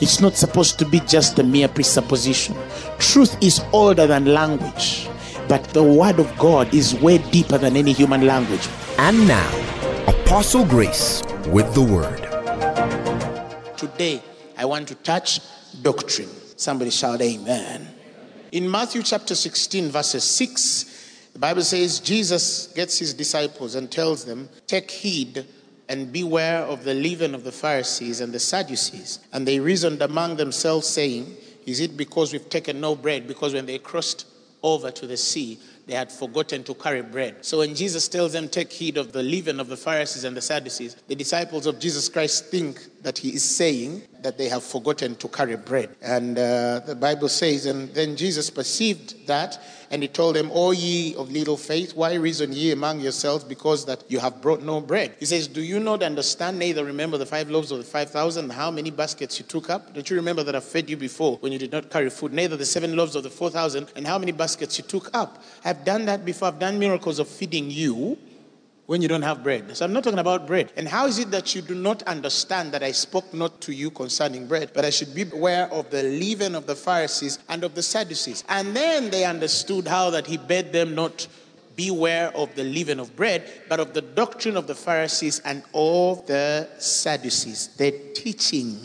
It's not supposed to be just a mere presupposition. Truth is older than language, but the word of God is way deeper than any human language. And now, Apostle Grace with the word. Today, I want to touch doctrine. Somebody shout, Amen. In Matthew chapter 16, verses 6, the Bible says Jesus gets his disciples and tells them, Take heed and beware of the leaven of the Pharisees and the Sadducees. And they reasoned among themselves, saying, Is it because we've taken no bread? Because when they crossed over to the sea, they had forgotten to carry bread. So when Jesus tells them, Take heed of the leaven of the Pharisees and the Sadducees, the disciples of Jesus Christ think that he is saying that they have forgotten to carry bread. And uh, the Bible says, And then Jesus perceived that and he told them, O ye of little faith, why reason ye among yourselves because that you have brought no bread? He says, Do you not understand, neither remember the five loaves of the five thousand, how many baskets you took up? Don't you remember that I fed you before when you did not carry food? Neither the seven loaves of the four thousand, and how many baskets you took up? I've done that before. I've done miracles of feeding you when you don't have bread. So I'm not talking about bread. And how is it that you do not understand that I spoke not to you concerning bread, but I should be aware of the leaven of the Pharisees and of the Sadducees? And then they understood how that he bade them not beware of the leaven of bread, but of the doctrine of the Pharisees and of the Sadducees, the teaching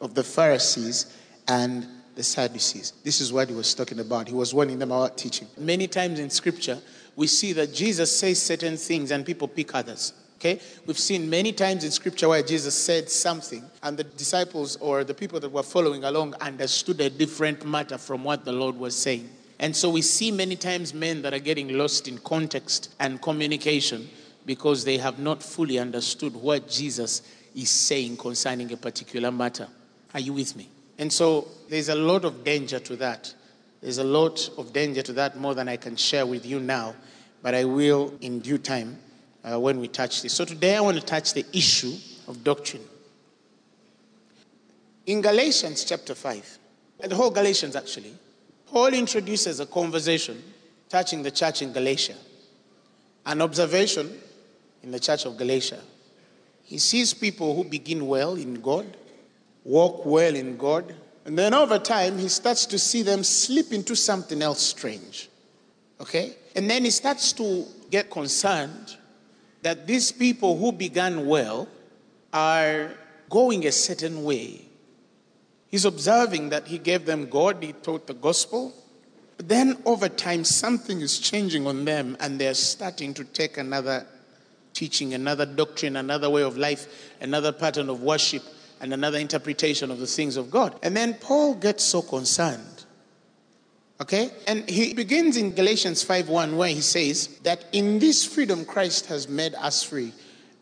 of the Pharisees and the Sadducees. This is what he was talking about. He was warning them about teaching. Many times in scripture, we see that Jesus says certain things and people pick others. Okay? We've seen many times in scripture where Jesus said something and the disciples or the people that were following along understood a different matter from what the Lord was saying. And so we see many times men that are getting lost in context and communication because they have not fully understood what Jesus is saying concerning a particular matter. Are you with me? And so there's a lot of danger to that. There's a lot of danger to that more than I can share with you now, but I will in due time uh, when we touch this. So today I want to touch the issue of doctrine. In Galatians chapter 5, the whole Galatians actually, Paul introduces a conversation touching the church in Galatia, an observation in the church of Galatia. He sees people who begin well in God, walk well in God, and then over time, he starts to see them slip into something else strange. Okay? And then he starts to get concerned that these people who began well are going a certain way. He's observing that he gave them God, he taught the gospel. But then over time, something is changing on them, and they're starting to take another teaching, another doctrine, another way of life, another pattern of worship and another interpretation of the things of God. And then Paul gets so concerned. Okay? And he begins in Galatians 5:1 where he says that in this freedom Christ has made us free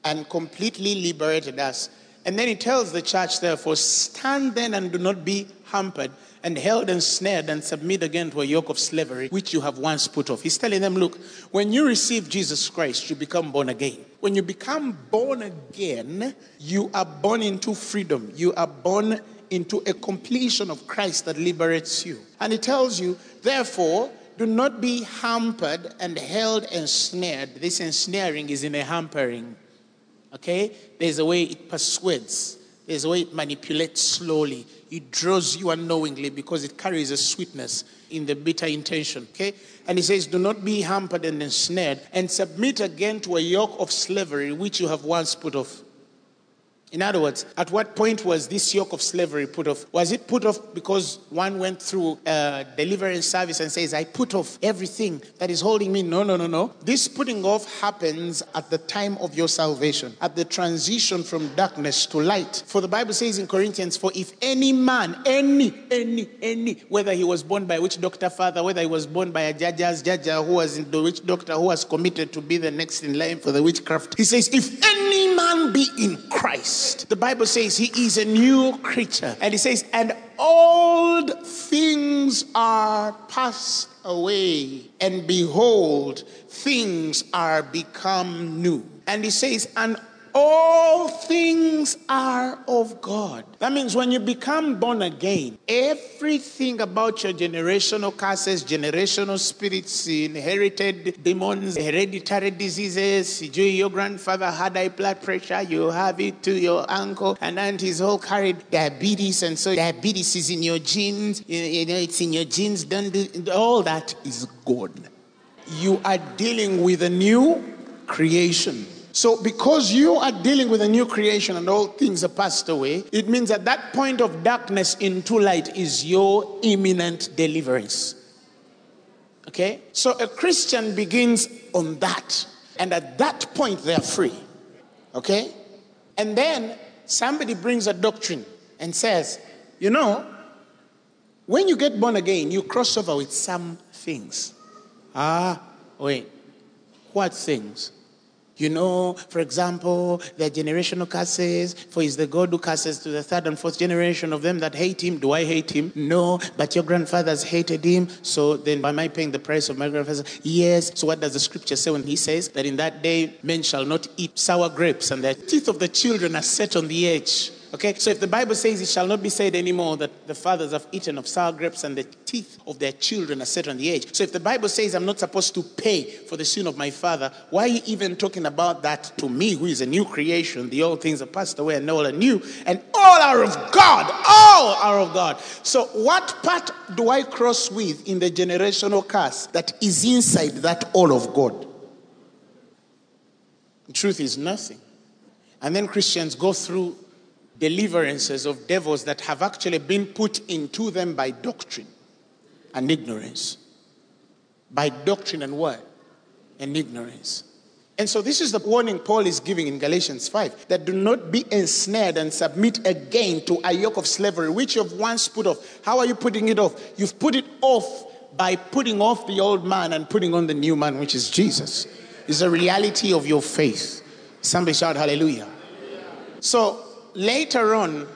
and completely liberated us. And then he tells the church therefore stand then and do not be hampered and held and snared and submit again to a yoke of slavery which you have once put off. He's telling them, look, when you receive Jesus Christ, you become born again. When you become born again, you are born into freedom. You are born into a completion of Christ that liberates you. And he tells you, therefore, do not be hampered and held and snared. This ensnaring is in a hampering. Okay? There's a way it persuades. There's a way it manipulates slowly. It draws you unknowingly because it carries a sweetness in the bitter intention. Okay? And he says, Do not be hampered and ensnared, and submit again to a yoke of slavery which you have once put off. In other words, at what point was this yoke of slavery put off? Was it put off because one went through a deliverance service and says, I put off everything that is holding me? No, no, no, no. This putting off happens at the time of your salvation, at the transition from darkness to light. For the Bible says in Corinthians, For if any man, any, any, any, whether he was born by witch doctor father, whether he was born by a judge's judge who was in the witch doctor who was committed to be the next in line for the witchcraft, he says, If any man be in Christ, the Bible says he is a new creature. And he says, and old things are passed away, and behold, things are become new. And he says, and all things are of God. That means when you become born again, everything about your generational curses, generational spirits, inherited demons, hereditary diseases, your grandfather had high blood pressure, you have it to your uncle, and aunties all carried diabetes, and so diabetes is in your genes, you know, it's in your genes, don't do all that is gone. You are dealing with a new creation. So, because you are dealing with a new creation and all things are passed away, it means that that point of darkness into light is your imminent deliverance. Okay? So, a Christian begins on that, and at that point, they're free. Okay? And then somebody brings a doctrine and says, you know, when you get born again, you cross over with some things. Ah, wait. What things? You know, for example, the generational curses, for is the God who curses to the third and fourth generation of them that hate him. Do I hate him? No, but your grandfathers hated him. So then am I paying the price of my grandfather? Yes. So what does the scripture say when he says that in that day men shall not eat sour grapes and the teeth of the children are set on the edge? Okay, so if the Bible says it shall not be said anymore that the fathers have eaten of sour grapes and the teeth of their children are set on the edge. So if the Bible says I'm not supposed to pay for the sin of my father, why are you even talking about that to me who is a new creation? The old things are passed away and all are new, and all are of God. All are of God. So what part do I cross with in the generational curse that is inside that all of God? The truth is nothing. And then Christians go through deliverances of devils that have actually been put into them by doctrine and ignorance. By doctrine and what? And ignorance. And so, this is the warning Paul is giving in Galatians 5 that do not be ensnared and submit again to a yoke of slavery, which you've once put off. How are you putting it off? You've put it off by putting off the old man and putting on the new man, which is Jesus. It's a reality of your faith. Somebody shout hallelujah. So, later on,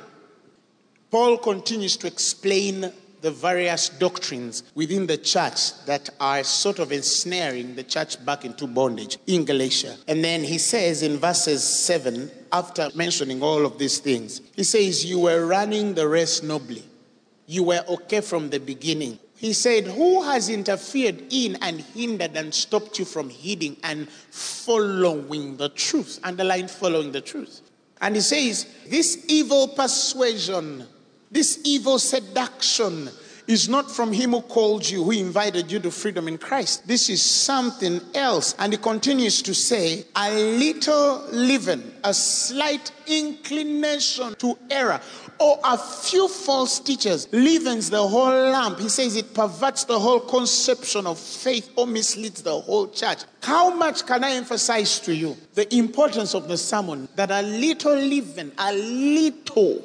Paul continues to explain the various doctrines within the church that are sort of ensnaring the church back into bondage in Galatia. And then he says in verses 7, after mentioning all of these things, he says, You were running the race nobly. You were okay from the beginning. He said, Who has interfered in and hindered and stopped you from heeding and following the truth? Underline following the truth. And he says, This evil persuasion, this evil seduction is not from him who called you, who invited you to freedom in Christ. This is something else. And he continues to say, A little leaven, a slight inclination to error, or a few false teachers leavens the whole lamp. He says it perverts the whole conception of faith or misleads the whole church. How much can I emphasize to you the importance of the sermon that a little leaven, a little,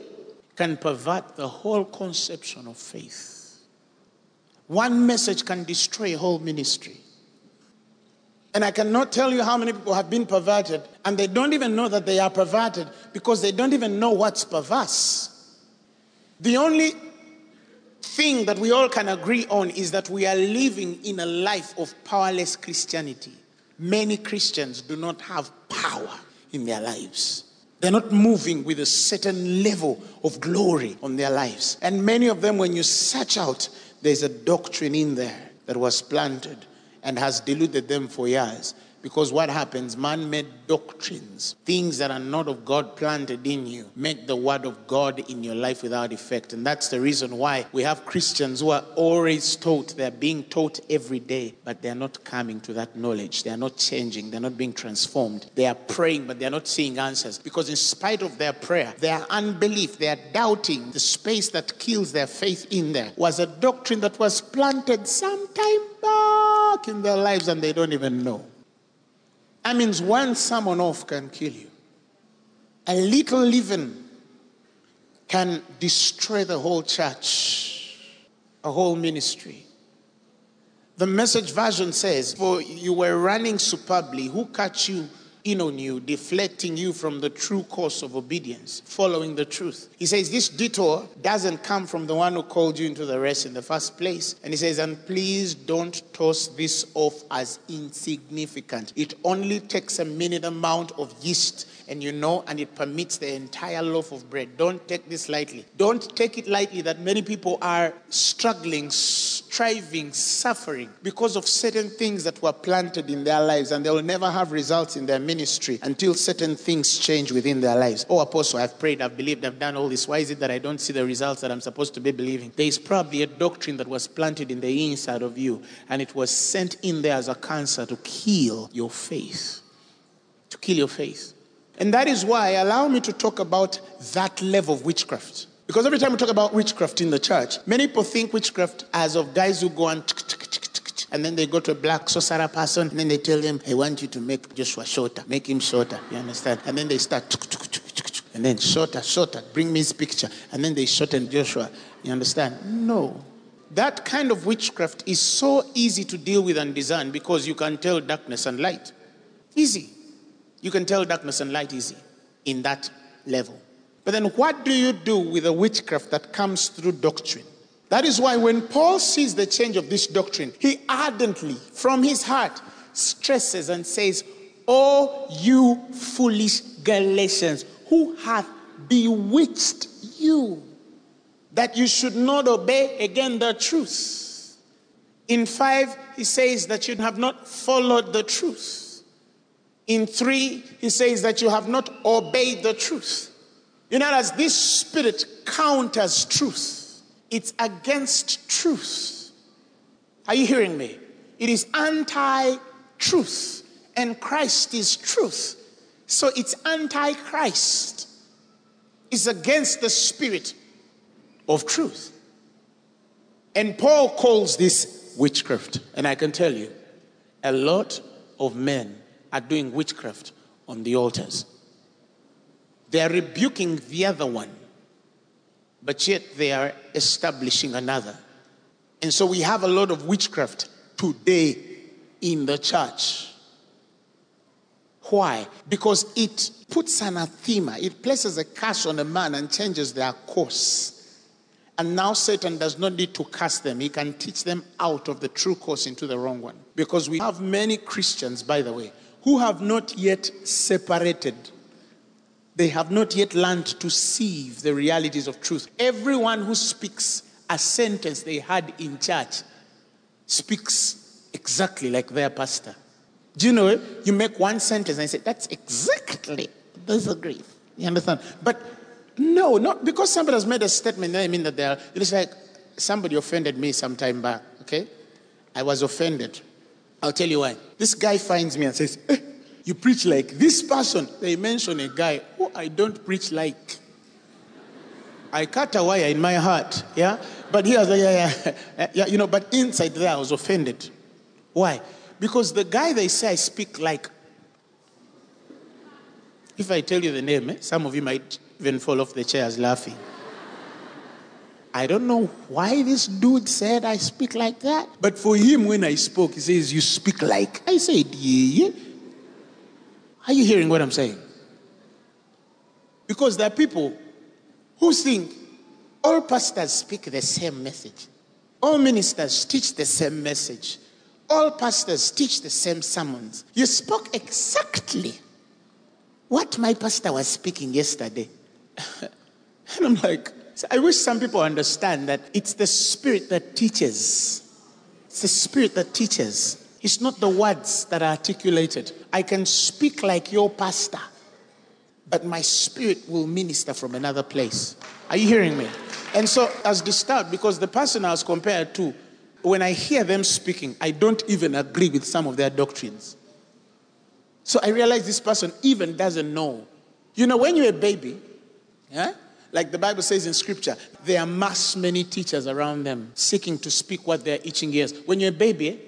can pervert the whole conception of faith? One message can destroy a whole ministry. And I cannot tell you how many people have been perverted and they don't even know that they are perverted because they don't even know what's perverse. The only thing that we all can agree on is that we are living in a life of powerless Christianity. Many Christians do not have power in their lives. They're not moving with a certain level of glory on their lives. And many of them, when you search out, there's a doctrine in there that was planted and has deluded them for years. Because what happens? Man made doctrines, things that are not of God planted in you, make the word of God in your life without effect. And that's the reason why we have Christians who are always taught, they're being taught every day, but they're not coming to that knowledge. They're not changing, they're not being transformed. They are praying, but they're not seeing answers. Because in spite of their prayer, their unbelief, their doubting, the space that kills their faith in there was a doctrine that was planted sometime back in their lives and they don't even know. That means one sermon off can kill you. A little leaven can destroy the whole church, a whole ministry. The message version says, For you were running superbly. Who catch you in on you, deflecting you from the true course of obedience, following the truth. He says this detour doesn't come from the one who called you into the rest in the first place. And he says, and please don't toss this off as insignificant. It only takes a minute amount of yeast and you know, and it permits the entire loaf of bread. Don't take this lightly. Don't take it lightly that many people are struggling, striving, suffering because of certain things that were planted in their lives, and they will never have results in their ministry until certain things change within their lives. Oh, Apostle, I've prayed, I've believed, I've done all this. Why is it that I don't see the results that I'm supposed to be believing? There is probably a doctrine that was planted in the inside of you, and it was sent in there as a cancer to kill your faith. To kill your faith. And that is why allow me to talk about that level of witchcraft. Because every time we talk about witchcraft in the church, many people think witchcraft as of guys who go and and then they go to a black sorcerer person and then they tell him, I want you to make Joshua shorter, make him shorter. You understand? And then they start and then shorter, shorter, bring me his picture. And then they shorten Joshua. You understand? No. That kind of witchcraft is so easy to deal with and discern because you can tell darkness and light. Easy. You can tell darkness and light easy in that level. But then what do you do with the witchcraft that comes through doctrine? That is why when Paul sees the change of this doctrine, he ardently, from his heart, stresses and says, Oh, you foolish Galatians, who hath bewitched you that you should not obey again the truth? In five, he says that you have not followed the truth. In three, he says that you have not obeyed the truth. You know, as this spirit counters truth, it's against truth. Are you hearing me? It is anti truth, and Christ is truth. So it's anti Christ, it's against the spirit of truth. And Paul calls this witchcraft. And I can tell you, a lot of men are doing witchcraft on the altars. They are rebuking the other one, but yet they are establishing another. And so we have a lot of witchcraft today in the church. Why? Because it puts anathema, it places a curse on a man and changes their course. And now Satan does not need to cast them. He can teach them out of the true course into the wrong one. Because we have many Christians, by the way, who have not yet separated. They have not yet learned to sieve the realities of truth. Everyone who speaks a sentence they had in church speaks exactly like their pastor. Do you know it? You make one sentence and say, that's exactly disagree. You understand? But no, not because somebody has made a statement, I mean that they are, it's like somebody offended me some time back, okay? I was offended. I'll tell you why. This guy finds me and says, eh, You preach like this person. They mention a guy who I don't preach like. I cut a wire in my heart, yeah? But he was like, yeah, yeah, yeah, you know, but inside there I was offended. Why? Because the guy they say I speak like, if I tell you the name, eh, some of you might even fall off the chairs laughing. I don't know why this dude said I speak like that. But for him, when I spoke, he says, You speak like. I said, Yeah. Are you hearing what I'm saying? Because there are people who think all pastors speak the same message, all ministers teach the same message, all pastors teach the same sermons. You spoke exactly what my pastor was speaking yesterday. and I'm like, so I wish some people understand that it's the Spirit that teaches. It's the Spirit that teaches. It's not the words that are articulated. I can speak like your pastor, but my spirit will minister from another place. Are you hearing me? And so I was disturbed because the person I was compared to, when I hear them speaking, I don't even agree with some of their doctrines. So I realize this person even doesn't know. You know, when you're a baby, yeah, like the Bible says in scripture, there are mass many teachers around them seeking to speak what their itching ears. When you're a baby,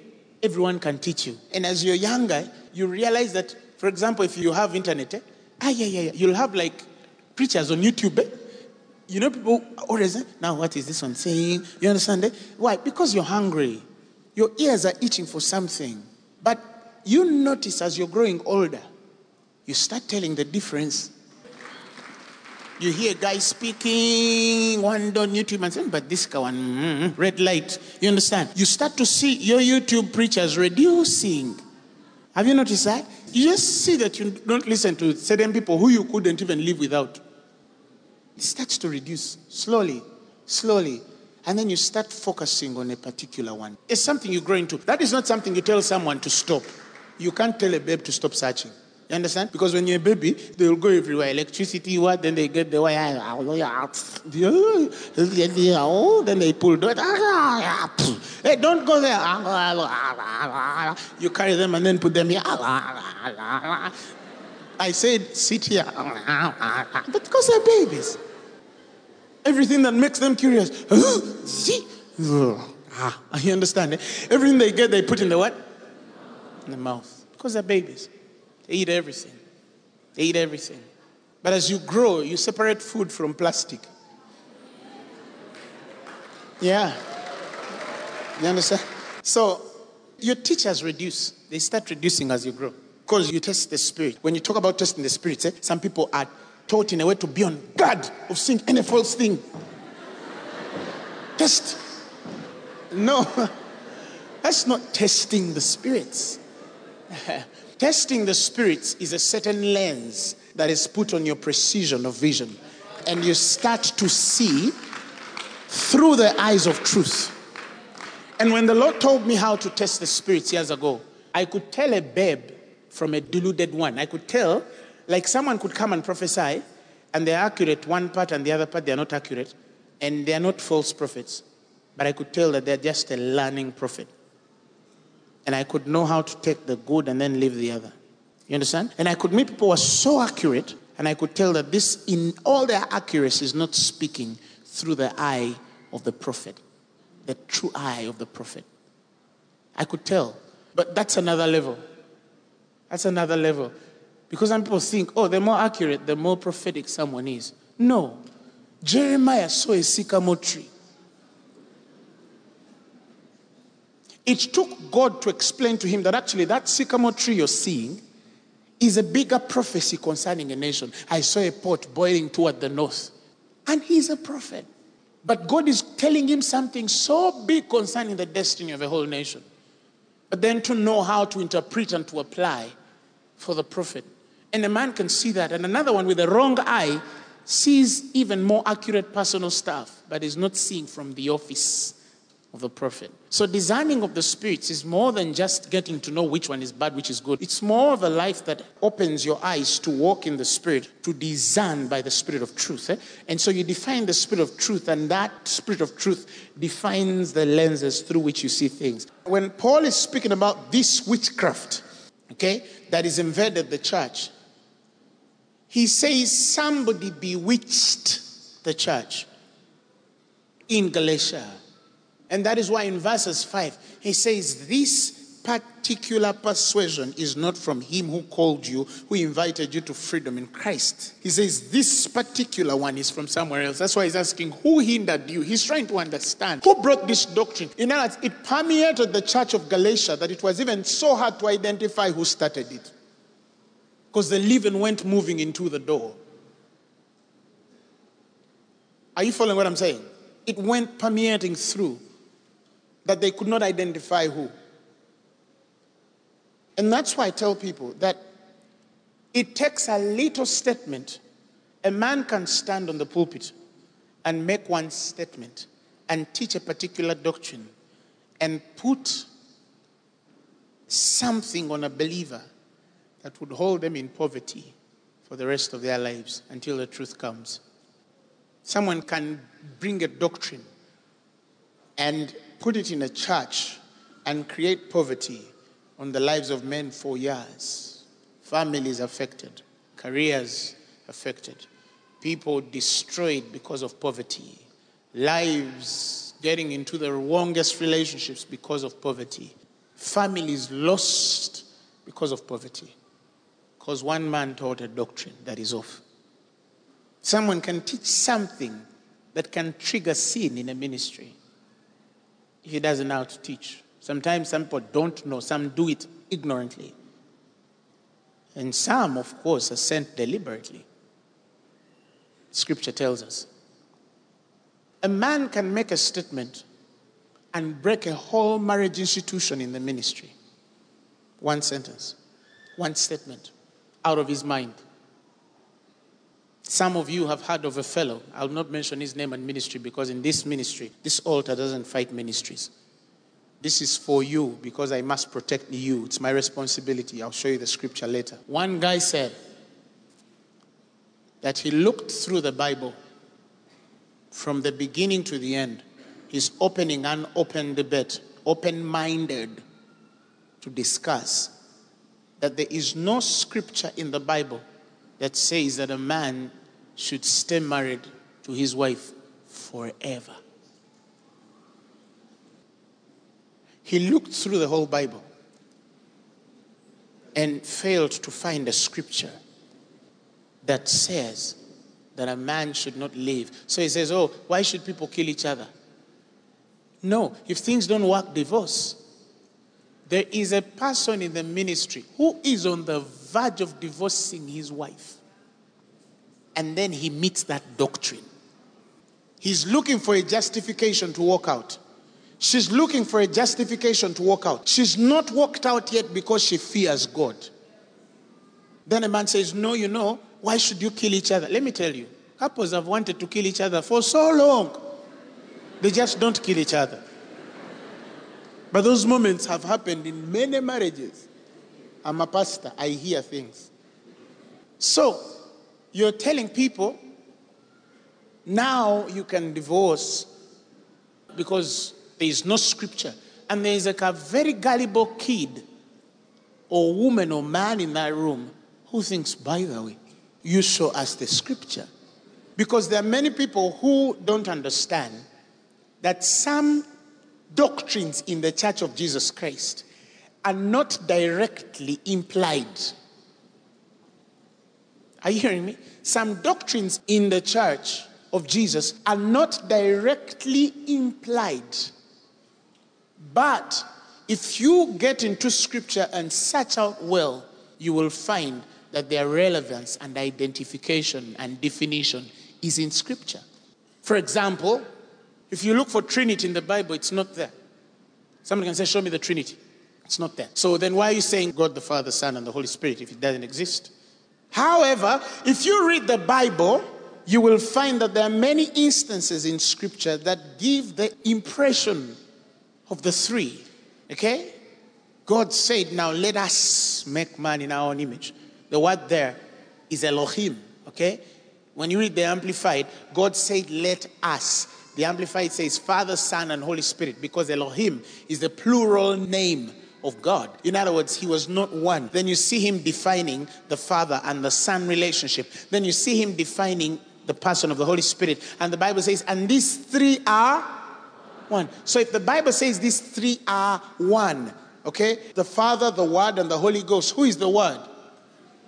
everyone can teach you. And as you're younger, you realize that, for example, if you have internet, eh, ah, yeah, yeah, yeah, you'll have like preachers on YouTube. Eh? You know, people always, eh? now what is this one saying? You understand? Eh? Why? Because you're hungry. Your ears are itching for something. But you notice as you're growing older, you start telling the difference. You hear guys speaking one on YouTube and saying, but this guy one, mm, red light. You understand? You start to see your YouTube preachers reducing. Have you noticed that? You just see that you don't listen to certain people who you couldn't even live without. It starts to reduce slowly, slowly. And then you start focusing on a particular one. It's something you grow into. That is not something you tell someone to stop. You can't tell a babe to stop searching. You understand? Because when you're a baby, they'll go everywhere. Electricity, what? Then they get the wire. Then they pull. Hey, don't go there. You carry them and then put them here. I said, sit here. But because they're babies. Everything that makes them curious. See? Ah, you understand? Everything they get, they put in the what? In the mouth. Because they're babies. They eat everything. They eat everything. But as you grow, you separate food from plastic. Yeah. You understand? So your teachers reduce. They start reducing as you grow. Because you test the spirit. When you talk about testing the spirit, eh, some people are taught in a way to be on guard of seeing any false thing. Test. No. That's not testing the spirits. Testing the spirits is a certain lens that is put on your precision of vision. And you start to see through the eyes of truth. And when the Lord told me how to test the spirits years ago, I could tell a babe from a deluded one. I could tell, like someone could come and prophesy, and they're accurate one part and the other part they're not accurate, and they're not false prophets. But I could tell that they're just a learning prophet and I could know how to take the good and then leave the other. You understand? And I could meet people who are so accurate, and I could tell that this, in all their accuracy, is not speaking through the eye of the prophet, the true eye of the prophet. I could tell. But that's another level. That's another level. Because some people think, oh, the more accurate, the more prophetic someone is. No. Jeremiah saw a sycamore tree. It took God to explain to him that actually that sycamore tree you're seeing is a bigger prophecy concerning a nation. I saw a pot boiling toward the north. And he's a prophet. But God is telling him something so big concerning the destiny of a whole nation. But then to know how to interpret and to apply for the prophet. And a man can see that. And another one with a wrong eye sees even more accurate personal stuff, but is not seeing from the office of the prophet. So, discerning of the spirits is more than just getting to know which one is bad, which is good. It's more of a life that opens your eyes to walk in the spirit, to discern by the spirit of truth. Eh? And so, you define the spirit of truth, and that spirit of truth defines the lenses through which you see things. When Paul is speaking about this witchcraft, okay, that is invaded the church, he says somebody bewitched the church in Galatia. And that is why in verses 5, he says, This particular persuasion is not from him who called you, who invited you to freedom in Christ. He says, This particular one is from somewhere else. That's why he's asking, Who hindered you? He's trying to understand. Who brought this doctrine? In other words, it permeated the church of Galatia that it was even so hard to identify who started it. Because the living went moving into the door. Are you following what I'm saying? It went permeating through that they could not identify who. And that's why I tell people that it takes a little statement. A man can stand on the pulpit and make one statement and teach a particular doctrine and put something on a believer that would hold them in poverty for the rest of their lives until the truth comes. Someone can bring a doctrine and put it in a church and create poverty on the lives of men for years. Families affected, careers affected, people destroyed because of poverty, lives getting into the wrongest relationships because of poverty, families lost because of poverty. Because one man taught a doctrine that is off. Someone can teach something that can trigger sin in a ministry he doesn't know how to teach. Sometimes some people don't know, some do it ignorantly. And some, of course, are sent deliberately. Scripture tells us. A man can make a statement and break a whole marriage institution in the ministry. One sentence, one statement out of his mind. Some of you have heard of a fellow. I'll not mention his name and ministry because in this ministry, this altar doesn't fight ministries. This is for you because I must protect you. It's my responsibility. I'll show you the scripture later. One guy said that he looked through the Bible from the beginning to the end. He's opening an open debate, open minded to discuss that there is no scripture in the Bible that says that a man should stay married to his wife forever. He looked through the whole Bible and failed to find a scripture that says that a man should not live. So he says, Oh, why should people kill each other? No, if things don't work, divorce. There is a person in the ministry who is on the verge of divorcing his wife. And then he meets that doctrine. He's looking for a justification to walk out. She's looking for a justification to walk out. She's not walked out yet because she fears God. Then a man says, No, you know, why should you kill each other? Let me tell you, couples have wanted to kill each other for so long. They just don't kill each other. But those moments have happened in many marriages. I'm a pastor, I hear things. So, you're telling people now you can divorce because there is no scripture. And there is like a very gullible kid or woman or man in that room who thinks, by the way, you show us the scripture. Because there are many people who don't understand that some doctrines in the church of Jesus Christ are not directly implied. Are you hearing me? Some doctrines in the church of Jesus are not directly implied. But if you get into scripture and search out well, you will find that their relevance and identification and definition is in scripture. For example, if you look for Trinity in the Bible, it's not there. Somebody can say, Show me the Trinity. It's not there. So then why are you saying God the Father, Son, and the Holy Spirit if it doesn't exist? However, if you read the Bible, you will find that there are many instances in Scripture that give the impression of the three. Okay? God said, Now let us make man in our own image. The word there is Elohim. Okay? When you read the Amplified, God said, Let us. The Amplified says Father, Son, and Holy Spirit because Elohim is the plural name of God. In other words, he was not one. Then you see him defining the Father and the Son relationship. Then you see him defining the person of the Holy Spirit. And the Bible says, and these three are one. So if the Bible says these three are one, okay, the Father, the Word, and the Holy Ghost, who is the Word?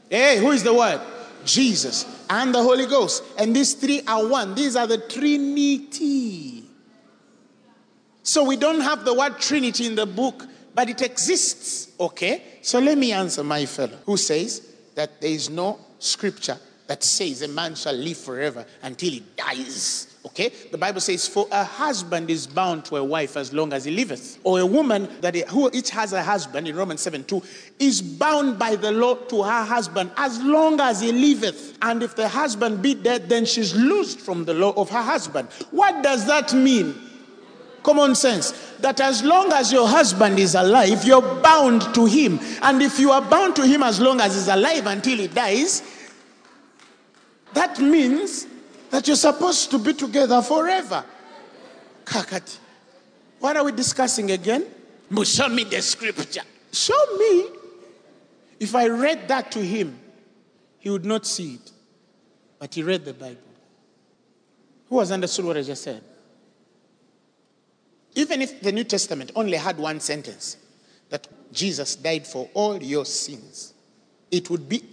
Hey, who is the Word? Jesus and the Holy Ghost. And these three are one. These are the Trinity. So we don't have the word Trinity in the book, but it exists. Okay? So let me answer my fellow who says that there is no scripture that says a man shall live forever until he dies. Okay? The Bible says, For a husband is bound to a wife as long as he liveth. Or a woman that he, who each has a husband in Romans 7 2 is bound by the law to her husband as long as he liveth. And if the husband be dead, then she's loosed from the law of her husband. What does that mean? Common sense. That as long as your husband is alive, you're bound to him. And if you are bound to him as long as he's alive until he dies, that means that you're supposed to be together forever. Kakati. What are we discussing again? Show me the scripture. Show me. If I read that to him, he would not see it. But he read the Bible. Who has understood what I just said? Even if the New Testament only had one sentence that Jesus died for all your sins, it would be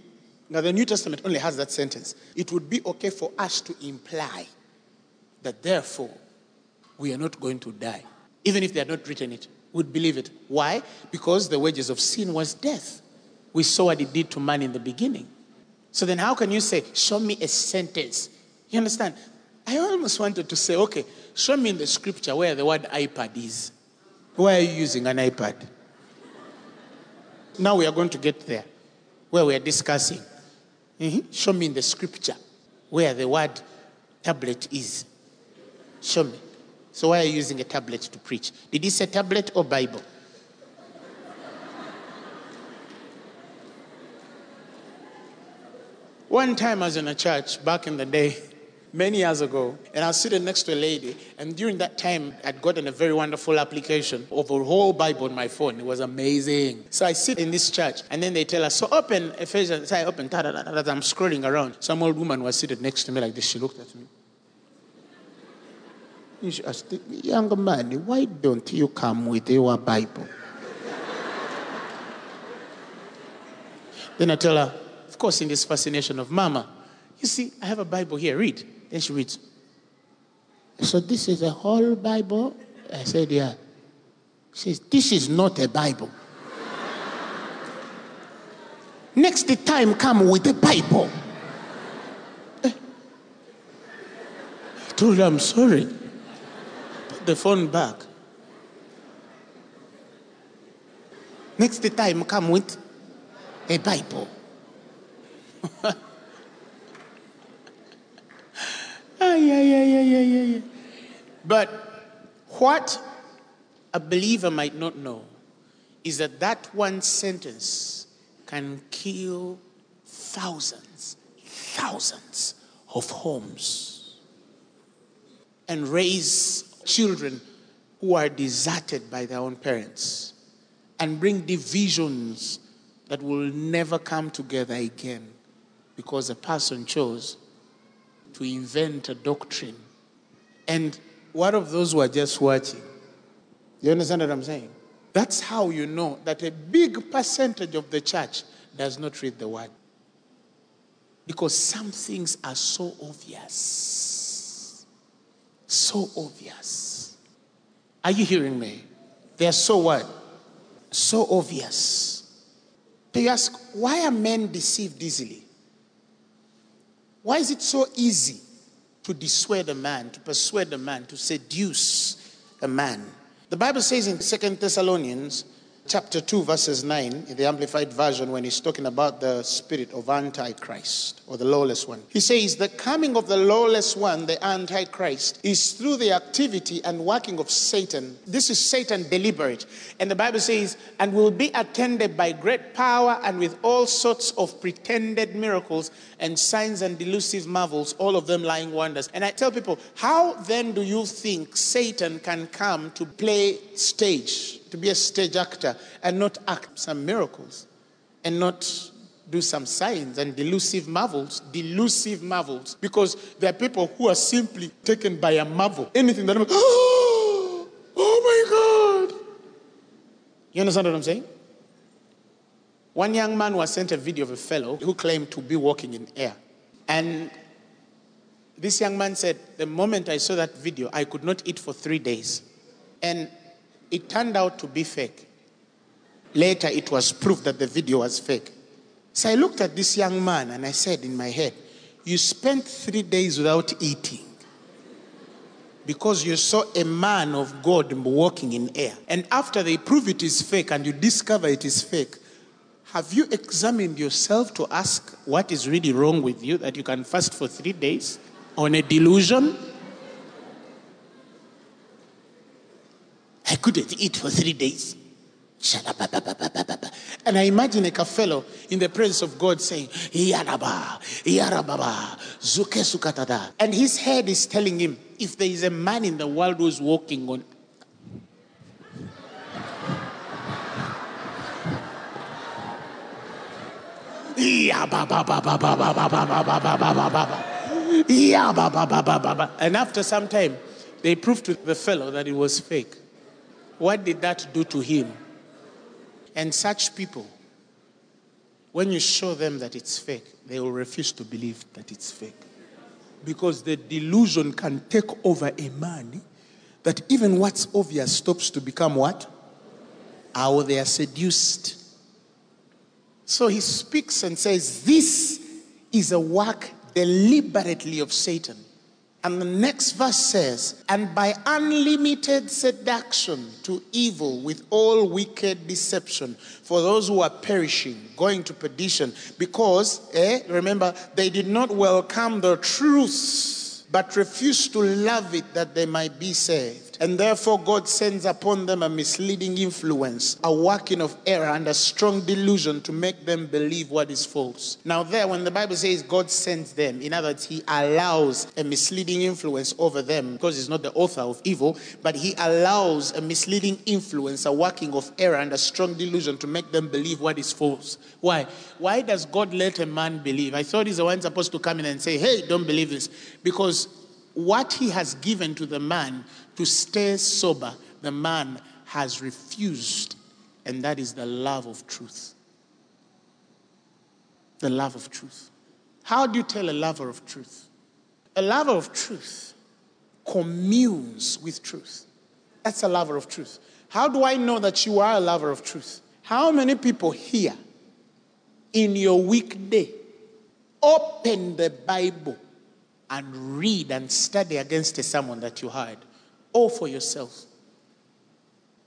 now, the New Testament only has that sentence. It would be okay for us to imply that therefore we are not going to die. Even if they had not written it, would believe it. Why? Because the wages of sin was death. We saw what it did to man in the beginning. So then, how can you say, Show me a sentence? You understand? I almost wanted to say, Okay, show me in the scripture where the word iPad is. Why are you using an iPad? Now we are going to get there where we are discussing. Mhm. Show me in the scripture where the word tablet is. Show me. So why are you using a tablet to preach? Did he say tablet or Bible? One time I was in a church back in the day, many years ago, and I was sitting next to a lady, and during that time I'd gotten a very wonderful application of a whole Bible on my phone. It was amazing. So I sit in this church, and then they tell us, so open Ephesians, so I open, da, I'm scrolling around. Some old woman was seated next to me like this. She looked at me. And She asked, young man, why don't you come with your Bible? Then I tell her, of course, in this fascination of Mama, you see, I have a Bible here, read. Then she reads. So this is a whole Bible? I said, yeah. She says, this is not a Bible. Next time, come with a Bible. I told her, I'm sorry. Put the phone back. Next time, come with a Bible. Ay, ay, ay, ay, ay, ay. But what a believer might not know is that that one sentence can kill thousands, thousands of homes and raise children who are deserted by their own parents and bring divisions that will never come together again because a person chose to invent a doctrine. And what of those who are just watching? You understand what I'm saying? That's how you know that a big percentage of the church does not read the word. Because some things are so obvious. So obvious. Are you hearing me? They are so what? So obvious. You ask, why are men deceived easily? Why is it so easy to dissuade a man, to persuade a man, to seduce a man? The Bible says in Second Thessalonians chapter 2 verses 9 in the amplified version when he's talking about the spirit of antichrist or the lawless one. He says the coming of the lawless one the antichrist is through the activity and working of satan. This is satan deliberate. And the bible says and will be attended by great power and with all sorts of pretended miracles and signs and delusive marvels all of them lying wonders. And i tell people how then do you think satan can come to play stage to be a stage actor and not act some miracles and not do some signs and delusive marvels, delusive marvels, because there are people who are simply taken by a marvel. Anything that, oh, oh my God. You understand what I'm saying? One young man was sent a video of a fellow who claimed to be walking in air. And this young man said, The moment I saw that video, I could not eat for three days. And it turned out to be fake. Later, it was proof that the video was fake. So I looked at this young man and I said in my head, You spent three days without eating because you saw a man of God walking in air. And after they prove it is fake and you discover it is fake, have you examined yourself to ask what is really wrong with you that you can fast for three days on a delusion? I couldn't eat for three days. And I imagine like a fellow in the presence of God saying, Zuke Sukatada. And his head is telling him, if there is a man in the world who's walking on and after some time, they proved to the fellow that it was fake. What did that do to him? And such people, when you show them that it's fake, they will refuse to believe that it's fake. Because the delusion can take over a man that even what's obvious stops to become what? How they are seduced. So he speaks and says, This is a work deliberately of Satan. And the next verse says, And by unlimited seduction to evil with all wicked deception for those who are perishing, going to perdition, because, eh, remember, they did not welcome the truth, but refused to love it that they might be saved. And therefore, God sends upon them a misleading influence, a working of error, and a strong delusion to make them believe what is false. Now, there, when the Bible says God sends them, in other words, He allows a misleading influence over them because He's not the author of evil, but He allows a misleading influence, a working of error, and a strong delusion to make them believe what is false. Why? Why does God let a man believe? I thought He's the one supposed to come in and say, hey, don't believe this. Because what He has given to the man to stay sober, the man has refused, and that is the love of truth. The love of truth. How do you tell a lover of truth? A lover of truth communes with truth. That's a lover of truth. How do I know that you are a lover of truth? How many people here in your weekday open the Bible and read and study against a sermon that you heard? Or for yourself.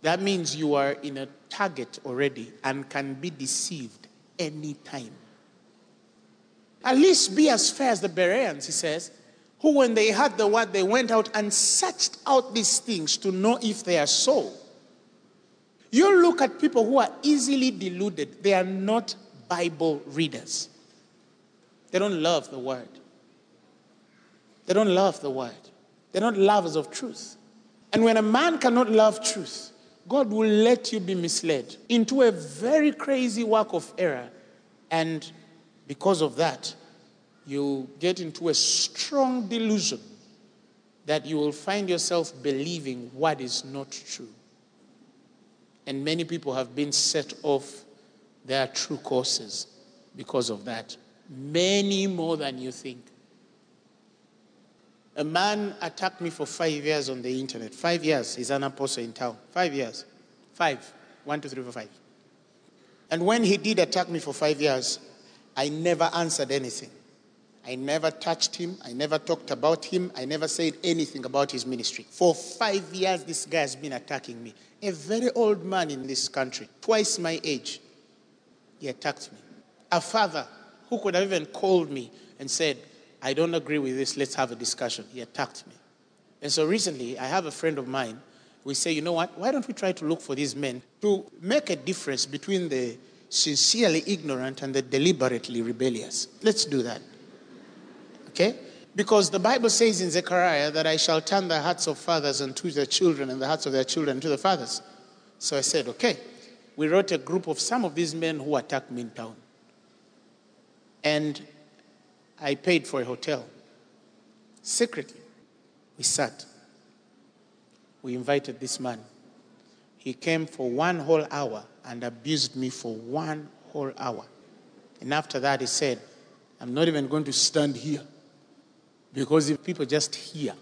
That means you are in a target already and can be deceived anytime. At least be as fair as the Bereans, he says, who, when they heard the word, they went out and searched out these things to know if they are so. You look at people who are easily deluded, they are not Bible readers. They don't love the word. They don't love the word. They're not lovers of truth. And when a man cannot love truth, God will let you be misled into a very crazy work of error. And because of that, you get into a strong delusion that you will find yourself believing what is not true. And many people have been set off their true courses because of that. Many more than you think. A man attacked me for five years on the internet. Five years. He's an apostle in town. Five years. Five. One, two, three, four, five. And when he did attack me for five years, I never answered anything. I never touched him. I never talked about him. I never said anything about his ministry. For five years, this guy has been attacking me. A very old man in this country, twice my age. He attacked me. A father who could have even called me and said, I don't agree with this. Let's have a discussion. He attacked me. And so recently, I have a friend of mine. We say, you know what? Why don't we try to look for these men to make a difference between the sincerely ignorant and the deliberately rebellious? Let's do that. Okay? Because the Bible says in Zechariah that I shall turn the hearts of fathers unto their children and the hearts of their children to the fathers. So I said, okay. We wrote a group of some of these men who attacked me in town. And I paid for a hotel. Secretly, we sat. We invited this man. He came for one whole hour and abused me for one whole hour. And after that, he said, I'm not even going to stand here. Because if people just hear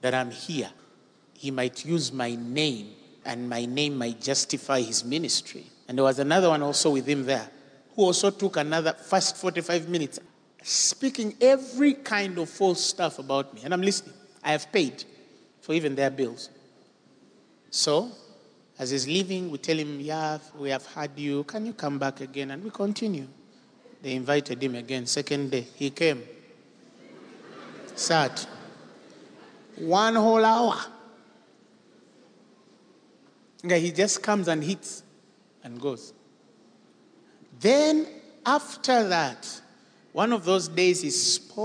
that I'm here, he might use my name, and my name might justify his ministry. And there was another one also with him there who also took another first 45 minutes speaking every kind of false stuff about me. And I'm listening. I have paid for even their bills. So, as he's leaving, we tell him, Yeah, we have had you. Can you come back again? And we continue. They invited him again. Second day, he came. Sat. One whole hour. Okay, he just comes and hits and goes. Then, after that, one of those days he spoke.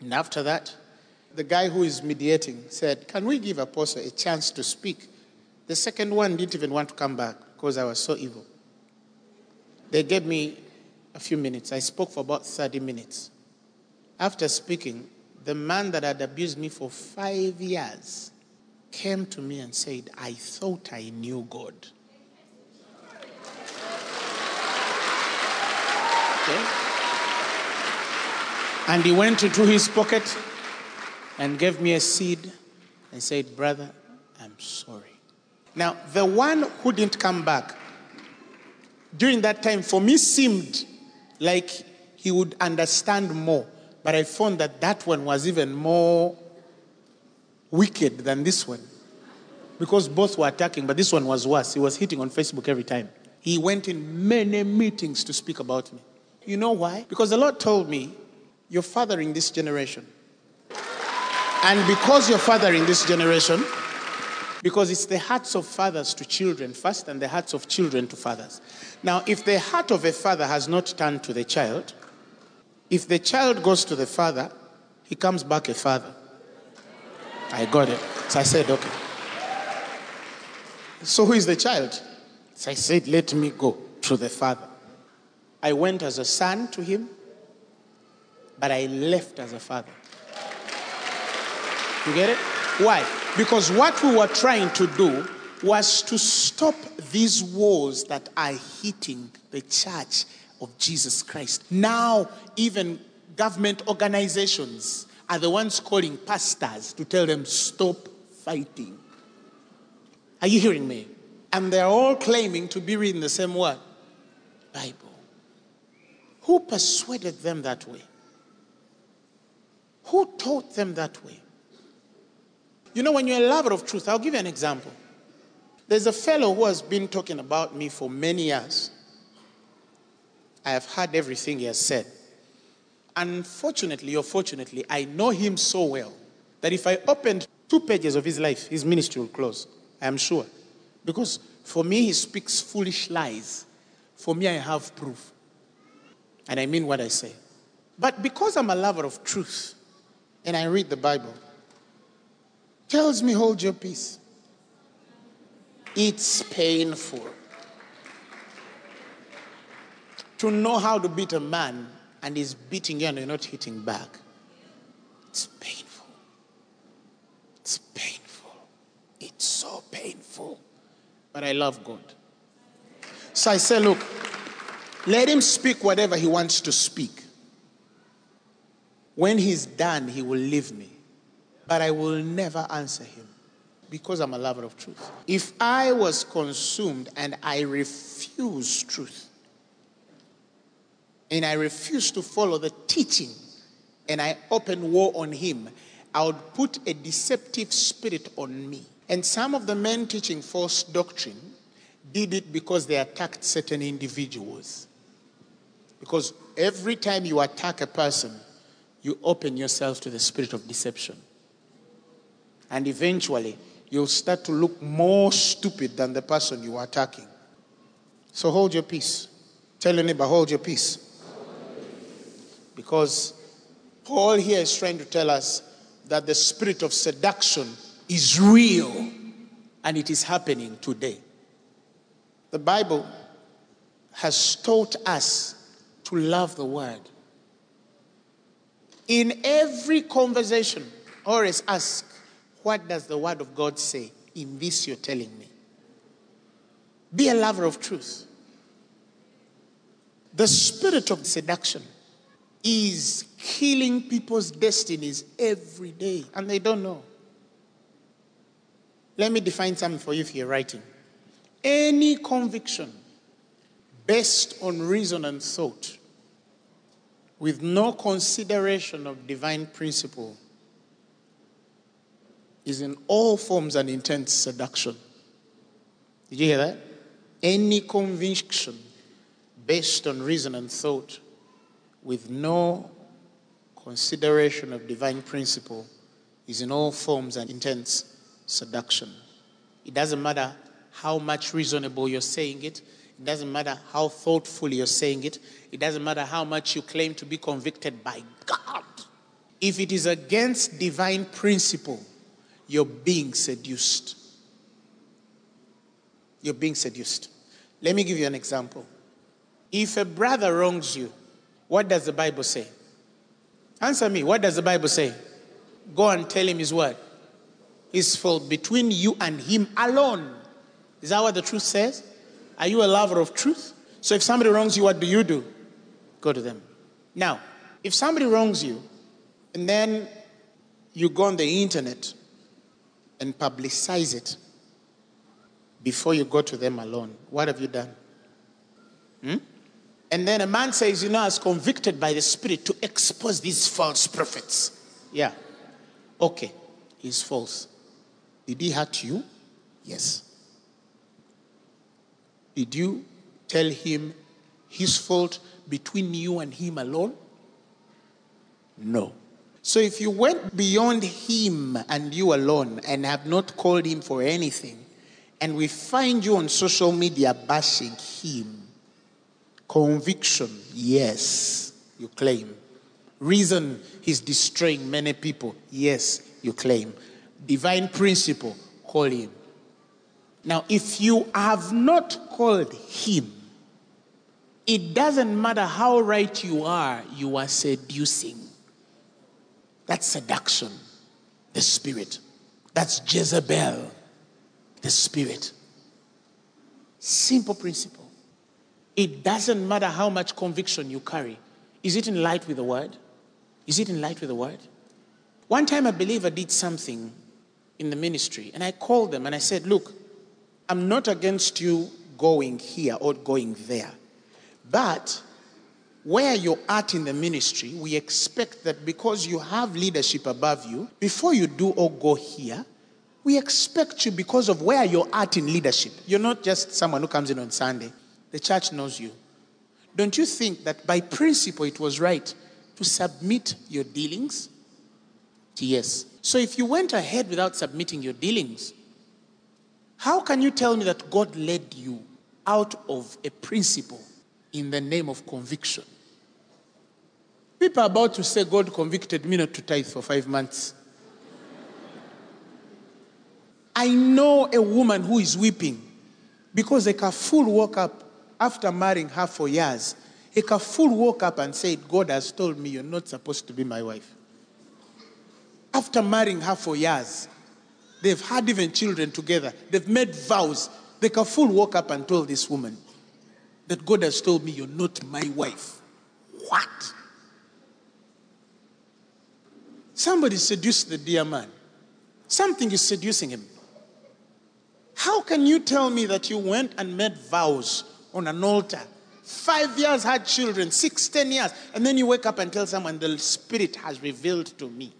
And after that, the guy who is mediating said, Can we give Apostle a chance to speak? The second one didn't even want to come back because I was so evil. They gave me a few minutes. I spoke for about 30 minutes. After speaking, the man that had abused me for five years came to me and said, I thought I knew God. Okay? And he went into his pocket and gave me a seed and said, Brother, I'm sorry. Now, the one who didn't come back during that time for me seemed like he would understand more. But I found that that one was even more wicked than this one. Because both were attacking, but this one was worse. He was hitting on Facebook every time. He went in many meetings to speak about me. You know why? Because the Lord told me, You're fathering this generation. And because you're fathering this generation, because it's the hearts of fathers to children first and the hearts of children to fathers. Now, if the heart of a father has not turned to the child, if the child goes to the father, he comes back a father. I got it. So I said, okay. So who is the child? So I said, let me go to the father. I went as a son to him, but I left as a father. You get it? Why? Because what we were trying to do was to stop these wars that are hitting the church of Jesus Christ. Now, even government organizations are the ones calling pastors to tell them, stop fighting. Are you hearing me? And they're all claiming to be reading the same word Bible. Who persuaded them that way? Who taught them that way? You know, when you're a lover of truth, I'll give you an example. There's a fellow who has been talking about me for many years. I have heard everything he has said. Unfortunately or fortunately, I know him so well that if I opened two pages of his life, his ministry will close. I am sure. Because for me, he speaks foolish lies. For me, I have proof. And I mean what I say. But because I'm a lover of truth and I read the Bible, tells me, hold your peace. It's painful to know how to beat a man and he's beating you and you're not hitting back. It's painful. It's painful. It's so painful. But I love God. So I say, look, let him speak whatever he wants to speak. When he's done, he will leave me. But I will never answer him because I'm a lover of truth. If I was consumed and I refuse truth, and I refuse to follow the teaching, and I open war on him, I would put a deceptive spirit on me. And some of the men teaching false doctrine did it because they attacked certain individuals. Because every time you attack a person, you open yourself to the spirit of deception. And eventually, you'll start to look more stupid than the person you are attacking. So hold your peace. Tell your neighbor, hold your peace. Because Paul here is trying to tell us that the spirit of seduction is real and it is happening today. The Bible has taught us to love the word. In every conversation, always ask, What does the word of God say in this you're telling me? Be a lover of truth. The spirit of seduction is killing people's destinies every day, and they don't know. Let me define something for you if you're writing. Any conviction based on reason and thought with no consideration of divine principle is in all forms an intense seduction. Did you hear that? Any conviction based on reason and thought with no consideration of divine principle is in all forms an intense seduction. It doesn't matter how much reasonable you're saying it, it doesn't matter how thoughtfully you're saying it, it doesn't matter how much you claim to be convicted by God. If it is against divine principle, you're being seduced. You're being seduced. Let me give you an example. If a brother wrongs you, what does the Bible say? Answer me. What does the Bible say? Go and tell him his word. His fault between you and him alone. Is that what the truth says? Are you a lover of truth? So if somebody wrongs you, what do you do? Go to them. Now, if somebody wrongs you and then you go on the internet and publicize it before you go to them alone, what have you done? Hmm? And then a man says, you know, I was convicted by the Spirit to expose these false prophets. Yeah. Okay. He's false. Did he hurt you? Yes. Did you tell him his fault between you and him alone? No. So if you went beyond him and you alone and have not called him for anything, and we find you on social media bashing him, conviction, yes, you claim. Reason he's destroying many people, yes, you claim. Divine principle, call him. Now, if you have not called him, it doesn't matter how right you are, you are seducing. That's seduction, the spirit. That's Jezebel, the spirit. Simple principle. It doesn't matter how much conviction you carry. Is it in light with the word? Is it in light with the word? One time a believer did something in the ministry, and I called them and I said, Look, I'm not against you going here or going there. But where you're at in the ministry, we expect that because you have leadership above you, before you do or go here, we expect you because of where you're at in leadership. You're not just someone who comes in on Sunday. The church knows you. Don't you think that by principle it was right to submit your dealings? Yes. So if you went ahead without submitting your dealings, how can you tell me that God led you out of a principle in the name of conviction? People are about to say, God convicted me not to tithe for five months. I know a woman who is weeping because a fool woke up after marrying her for years. A fool woke up and said, God has told me you're not supposed to be my wife. After marrying her for years, they've had even children together, they've made vows. The fool woke up and told this woman that God has told me you're not my wife. What? Somebody seduced the dear man. Something is seducing him. How can you tell me that you went and made vows on an altar? Five years had children, six, ten years, and then you wake up and tell someone, The Spirit has revealed to me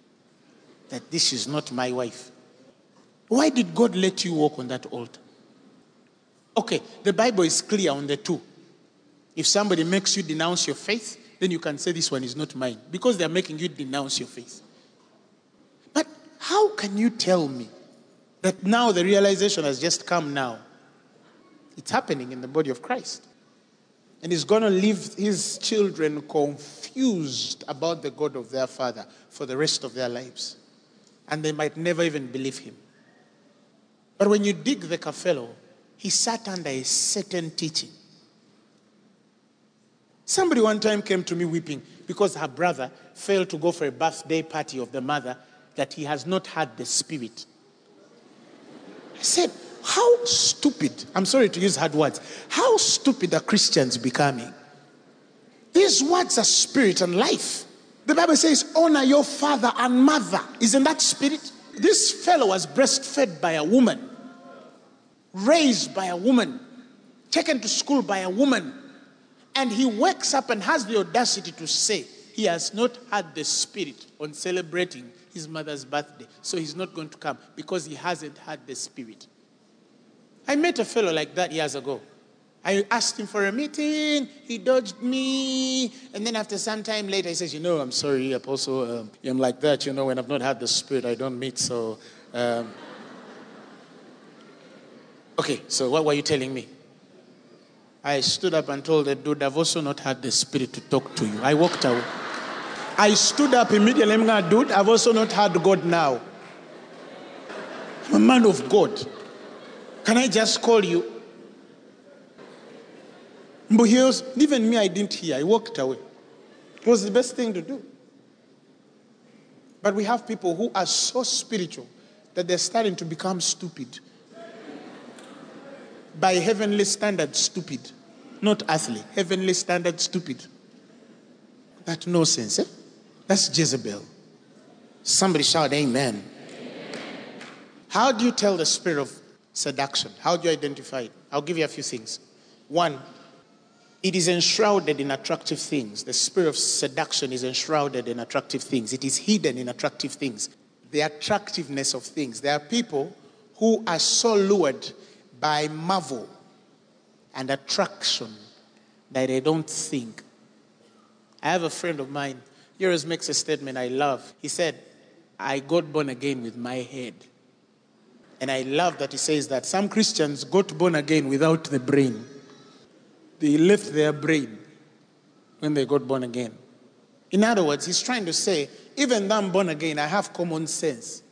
that this is not my wife. Why did God let you walk on that altar? Okay, the Bible is clear on the two. If somebody makes you denounce your faith, then you can say, This one is not mine, because they're making you denounce your faith. But how can you tell me that now the realization has just come now. It's happening in the body of Christ. And he's going to leave his children confused about the God of their father for the rest of their lives. And they might never even believe him. But when you dig the Cafello, he sat under a certain teaching. Somebody one time came to me weeping because her brother failed to go for a birthday party of the mother that he has not had the spirit. I said, How stupid, I'm sorry to use hard words, how stupid are Christians becoming? These words are spirit and life. The Bible says, Honor your father and mother. Isn't that spirit? This fellow was breastfed by a woman, raised by a woman, taken to school by a woman. And he wakes up and has the audacity to say he has not had the spirit on celebrating his mother's birthday. So he's not going to come because he hasn't had the spirit. I met a fellow like that years ago. I asked him for a meeting. He dodged me. And then after some time later, he says, You know, I'm sorry, Apostle. Um, I'm like that. You know, when I've not had the Spirit, I don't meet. So, um... okay, so what were you telling me? I stood up and told the dude, I've also not had the Spirit to talk to you. I walked away. I stood up immediately. I'm going, dude, I've also not had God now. I'm a man of God. Can I just call you? But he was, even me, I didn't hear. I walked away. It was the best thing to do. But we have people who are so spiritual that they're starting to become stupid. By heavenly standards, stupid. Not earthly. Heavenly standards, stupid. That no sense, eh? That's Jezebel. Somebody shout, Amen. Amen. How do you tell the spirit of seduction? How do you identify it? I'll give you a few things. One, It is enshrouded in attractive things. The spirit of seduction is enshrouded in attractive things. It is hidden in attractive things. The attractiveness of things. There are people who are so lured by marvel and attraction that they don't think. I have a friend of mine, always makes a statement I love. He said, I got born again with my head. And I love that he says that some Christians got born again without the brain. They left their brain when they got born again. In other words, he's trying to say, even though I'm born again, I have common sense.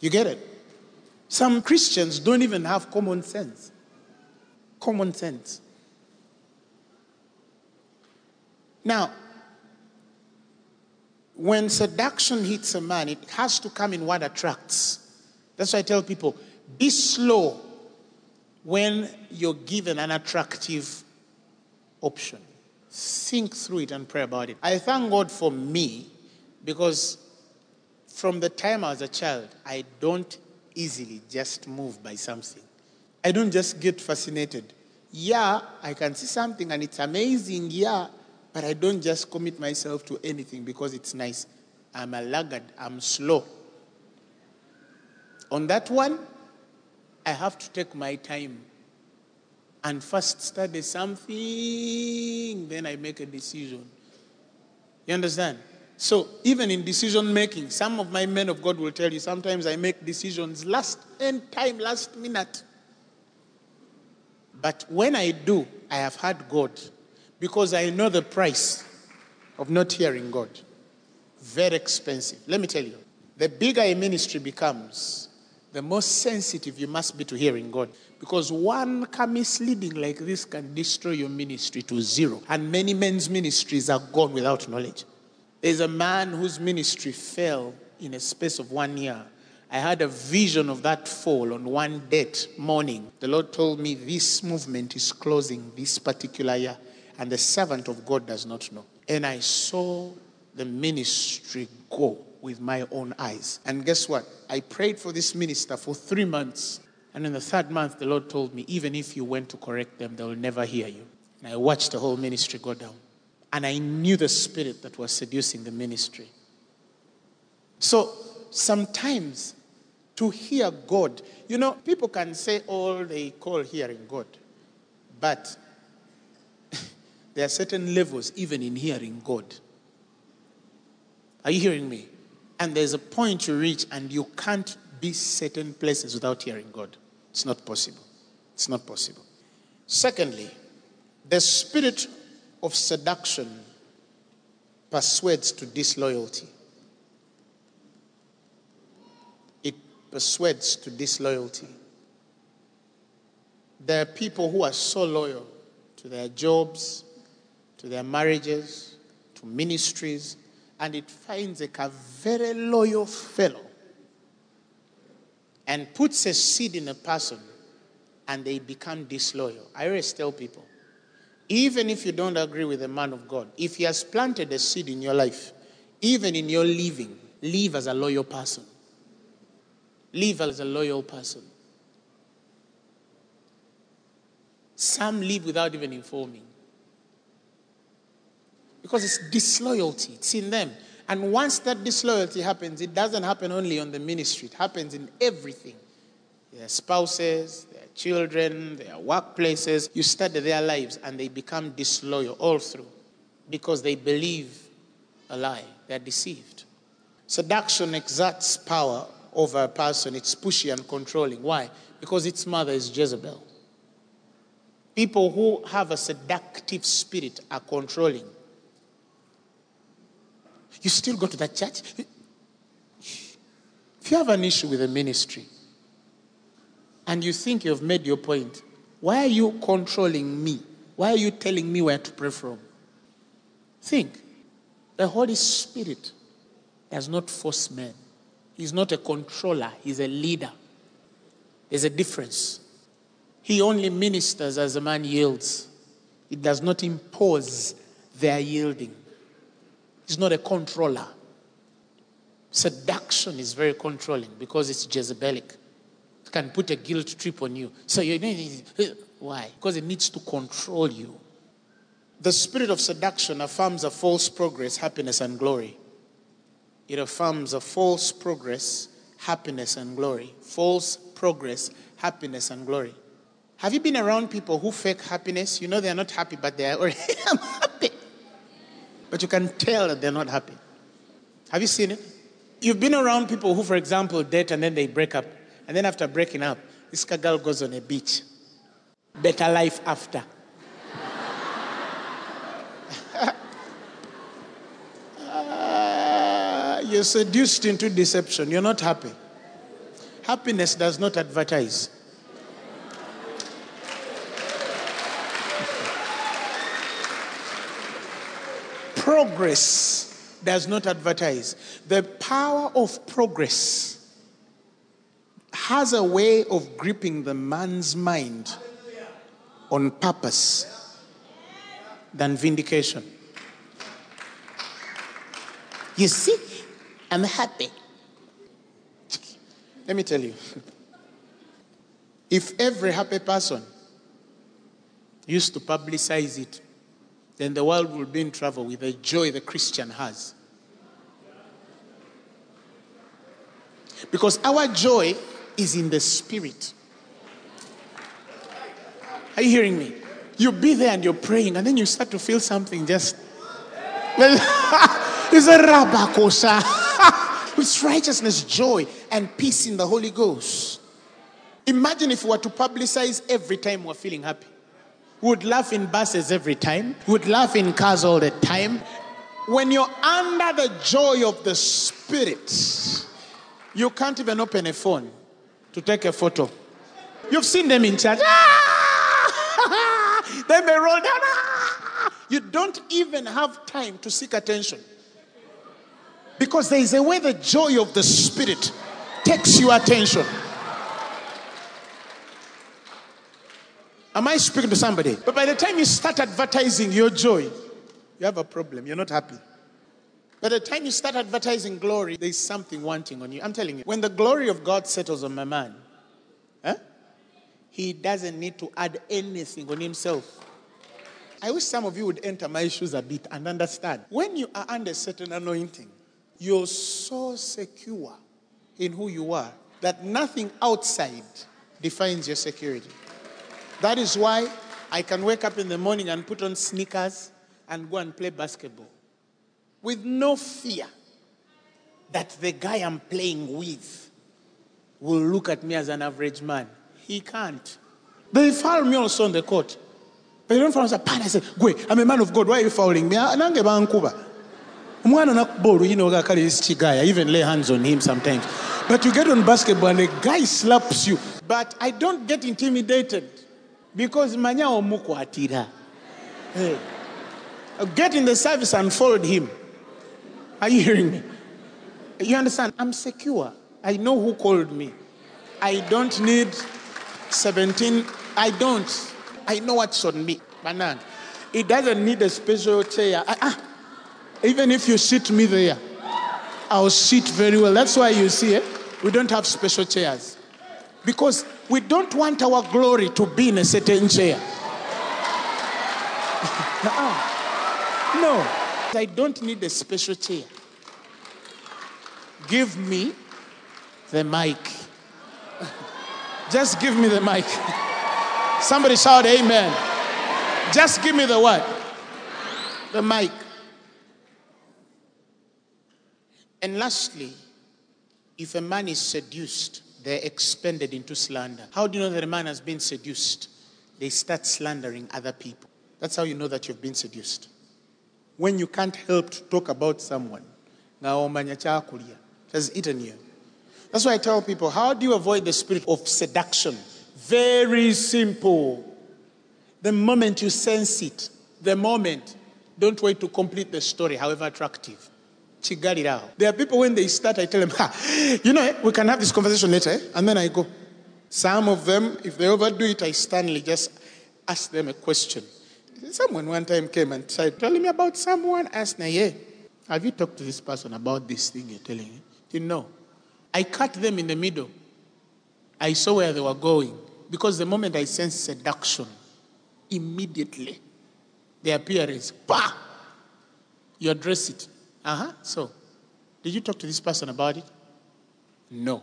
You get it? Some Christians don't even have common sense. Common sense. Now, when seduction hits a man, it has to come in what attracts. That's why I tell people be slow when you're given an attractive option. Think through it and pray about it. I thank God for me because from the time I was a child, I don't easily just move by something. I don't just get fascinated. Yeah, I can see something and it's amazing, yeah, but I don't just commit myself to anything because it's nice. I'm a laggard, I'm slow. On that one, I have to take my time and first study something, then I make a decision. You understand? So, even in decision making, some of my men of God will tell you sometimes I make decisions last end time, last minute. But when I do, I have heard God because I know the price of not hearing God. Very expensive. Let me tell you, the bigger a ministry becomes, the more sensitive you must be to hearing God. Because one misleading like this can destroy your ministry to zero. And many men's ministries are gone without knowledge. There's a man whose ministry fell in a space of one year. I had a vision of that fall on one date morning. The Lord told me this movement is closing this particular year and the servant of God does not know. And I saw the ministry go with my own eyes. And guess what? I prayed for this minister for three months. And in the third month, the Lord told me, even if you went to correct them, they will never hear you. And I watched the whole ministry go down. And I knew the spirit that was seducing the ministry. So sometimes to hear God, you know, people can say all they call hearing God, but there are certain levels even in hearing God. Are you hearing me? And there's a point you reach and you can't be certain places without hearing God. It's not possible. It's not possible. Secondly, the spirit of seduction persuades to disloyalty. It persuades to disloyalty. There are people who are so loyal to their jobs, to their marriages, to ministries, and it finds like a very loyal fellow and puts a seed in a person and they become disloyal. I always tell people, even if you don't agree with the man of God, if he has planted a seed in your life, even in your living, live as a loyal person. Live as a loyal person. Some live without even informing because it's disloyalty, it's in them. And once that disloyalty happens, it doesn't happen only on the ministry, it happens in everything. Their spouses, their children, their workplaces. You study their lives and they become disloyal all through because they believe a lie, they're deceived. Seduction exerts power over a person, it's pushy and controlling. Why? Because its mother is Jezebel. People who have a seductive spirit are controlling. You still go to that church? If you have an issue with the ministry and you think you've made your point, why are you controlling me? Why are you telling me where to pray from? Think. The Holy Spirit does not force men. He's not a controller, he's a leader. There's a difference. He only ministers as a man yields. He does not impose their yielding. He's not a controller. Seduction is very controlling because it's Jezebelic. It can put a guilt trip on you. So you Why? Because it needs to control you. The spirit of seduction affirms a false progress, happiness, and glory. It affirms a false progress, happiness, and glory. False progress, happiness, and glory. Have you been around people who fake happiness? You know they're not happy, but they're already. But you can tell that they're not happy. Have you seen it? You've been around people who, for example, date and then they break up. And then after breaking up, this girl goes on a beach. Better life after. uh, you're seduced into deception. You're not happy. Happiness does not advertise. Progress does not advertise. The power of progress has a way of gripping the man's mind on purpose than vindication. You see, I'm happy. Let me tell you if every happy person used to publicize it, then the world will be in trouble with the joy the Christian has. Because our joy is in the spirit. Are you hearing me? You be there and you're praying, and then you start to feel something just. it's a rabakosa. it's righteousness, joy, and peace in the Holy Ghost. Imagine if we were to publicize every time we're feeling happy. Would laugh in buses every time, would laugh in cars all the time. When you're under the joy of the Spirit, you can't even open a phone to take a photo. You've seen them in church. they may roll down. You don't even have time to seek attention. Because there is a way the joy of the Spirit takes your attention. Am I speaking to somebody? But by the time you start advertising your joy, you have a problem. You're not happy. By the time you start advertising glory, there's something wanting on you. I'm telling you, when the glory of God settles on my man, huh, he doesn't need to add anything on himself. I wish some of you would enter my shoes a bit and understand. When you are under certain anointing, you're so secure in who you are that nothing outside defines your security. That is why I can wake up in the morning and put on sneakers and go and play basketball with no fear that the guy I'm playing with will look at me as an average man. He can't. They foul me also on the court. But you don't foul me. I say, Gwe, I'm a man of God. Why are you fouling me? Nange bankuba. Umwana nakubolu, you know, chigaya. I even lay hands on him sometimes. But you get on basketball and a guy slaps you. But I don't get intimidated because manya omukwatira. Hey. Get in the service and followed him. Are you hearing me? You understand? I'm secure. I know who called me. I don't need 17. I don't. I know what's on me. Banan. It doesn't need a special chair. Ah, ah. Even if you sit me there, I'll sit very well. That's why you see it. We don't have special chairs. Because we don't want our glory to be in a certain chair. no. I don't need a special chair. Give me the mic. Just give me the mic. Somebody shout amen. Just give me the what? The mic. And lastly, if a man is seduced, they're expended into slander. How do you know that a man has been seduced? They start slandering other people. That's how you know that you've been seduced. When you can't help to talk about someone, has eaten you. That's why I tell people, how do you avoid the spirit of seduction? Very simple. The moment you sense it, the moment, don't wait to complete the story, however attractive. There are people when they start, I tell them, ha, you know, we can have this conversation later, eh? and then I go. Some of them, if they overdo it, I sternly just ask them a question. Someone one time came and said, telling me about someone. Asked me, yeah, have you talked to this person about this thing you're telling me? Didn't know. I cut them in the middle. I saw where they were going. Because the moment I sense seduction, immediately the appearance, bah, you address it. Uh huh. So, did you talk to this person about it? No.